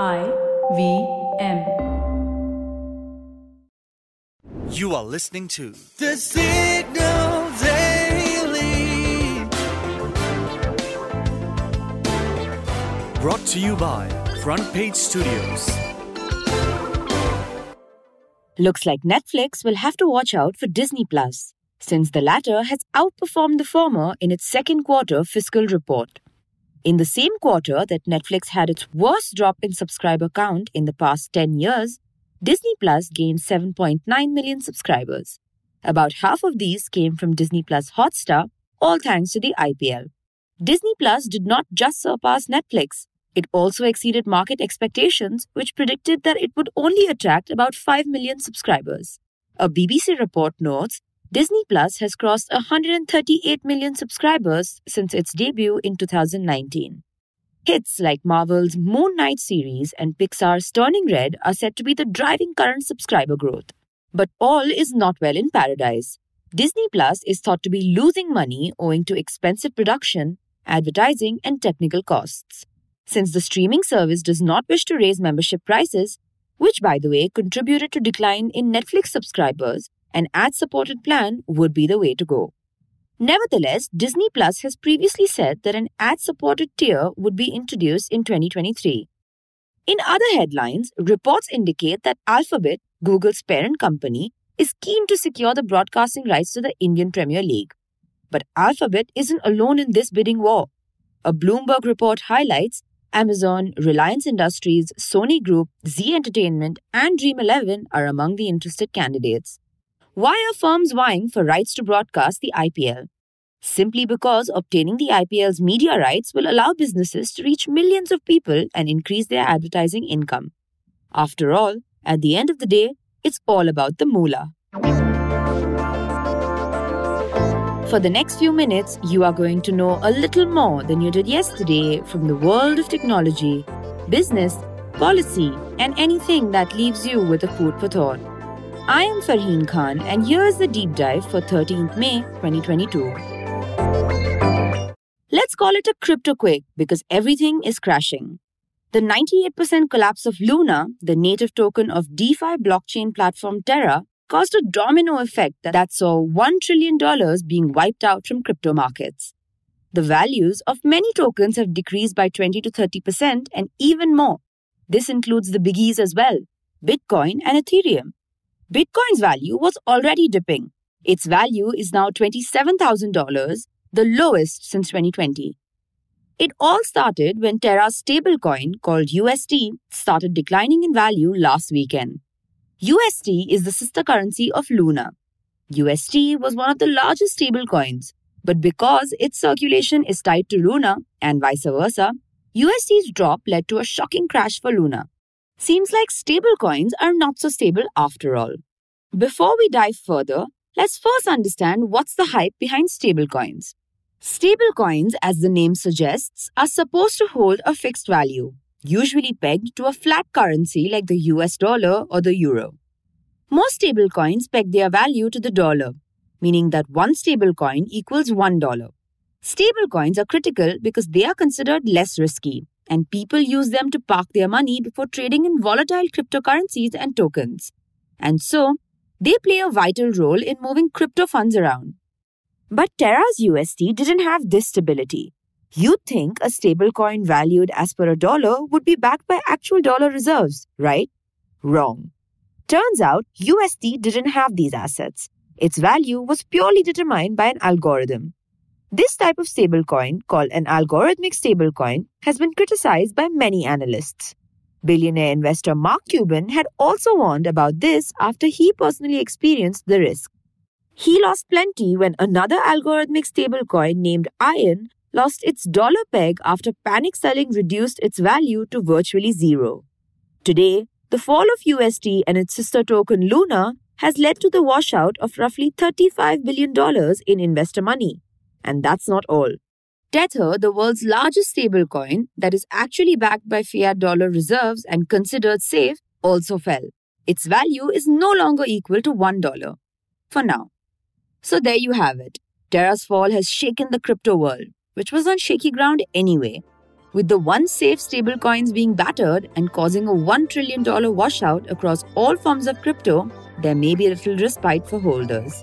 I V M. You are listening to The Signal Daily. brought to you by Front Page Studios. Looks like Netflix will have to watch out for Disney Plus, since the latter has outperformed the former in its second quarter fiscal report. In the same quarter that Netflix had its worst drop in subscriber count in the past 10 years, Disney Plus gained 7.9 million subscribers. About half of these came from Disney Plus Hotstar, all thanks to the IPL. Disney Plus did not just surpass Netflix, it also exceeded market expectations, which predicted that it would only attract about 5 million subscribers. A BBC report notes Disney Plus has crossed 138 million subscribers since its debut in 2019. Hits like Marvel's Moon Knight series and Pixar's Turning Red are said to be the driving current subscriber growth. But all is not well in paradise. Disney Plus is thought to be losing money owing to expensive production, advertising, and technical costs. Since the streaming service does not wish to raise membership prices, which by the way contributed to decline in Netflix subscribers, an ad-supported plan would be the way to go. Nevertheless, Disney Plus has previously said that an ad-supported tier would be introduced in 2023. In other headlines, reports indicate that Alphabet, Google's parent company, is keen to secure the broadcasting rights to the Indian Premier League. But Alphabet isn't alone in this bidding war. A Bloomberg report highlights Amazon, Reliance Industries, Sony Group, Zee Entertainment, and Dream11 are among the interested candidates. Why are firms vying for rights to broadcast the IPL? Simply because obtaining the IPL's media rights will allow businesses to reach millions of people and increase their advertising income. After all, at the end of the day, it's all about the moolah. For the next few minutes, you are going to know a little more than you did yesterday from the world of technology, business, policy, and anything that leaves you with a food for thought. I am Farheen Khan, and here is the deep dive for 13th May 2022. Let's call it a crypto quake because everything is crashing. The 98% collapse of Luna, the native token of DeFi blockchain platform Terra, caused a domino effect that saw $1 trillion being wiped out from crypto markets. The values of many tokens have decreased by 20 to 30% and even more. This includes the biggies as well Bitcoin and Ethereum. Bitcoin's value was already dipping. Its value is now $27,000, the lowest since 2020. It all started when Terra's stablecoin called UST started declining in value last weekend. UST is the sister currency of Luna. UST was one of the largest stablecoins, but because its circulation is tied to Luna and vice versa, UST's drop led to a shocking crash for Luna. Seems like stablecoins are not so stable after all. Before we dive further, let's first understand what's the hype behind stablecoins. Stablecoins, as the name suggests, are supposed to hold a fixed value, usually pegged to a fiat currency like the US dollar or the euro. Most stablecoins peg their value to the dollar, meaning that one stablecoin equals $1. Stablecoins are critical because they are considered less risky, and people use them to park their money before trading in volatile cryptocurrencies and tokens. And so, they play a vital role in moving crypto funds around. But Terra's UST didn't have this stability. You'd think a stablecoin valued as per a dollar would be backed by actual dollar reserves, right? Wrong. Turns out UST didn't have these assets. Its value was purely determined by an algorithm. This type of stablecoin, called an algorithmic stablecoin, has been criticized by many analysts. Billionaire investor Mark Cuban had also warned about this after he personally experienced the risk. He lost plenty when another algorithmic stablecoin named Iron lost its dollar peg after panic selling reduced its value to virtually zero. Today, the fall of UST and its sister token Luna has led to the washout of roughly $35 billion in investor money. And that's not all. Tether, the world's largest stablecoin that is actually backed by fiat dollar reserves and considered safe, also fell. Its value is no longer equal to $1 for now. So there you have it. Terra's fall has shaken the crypto world, which was on shaky ground anyway. With the once safe stablecoins being battered and causing a $1 trillion washout across all forms of crypto, there may be a little respite for holders.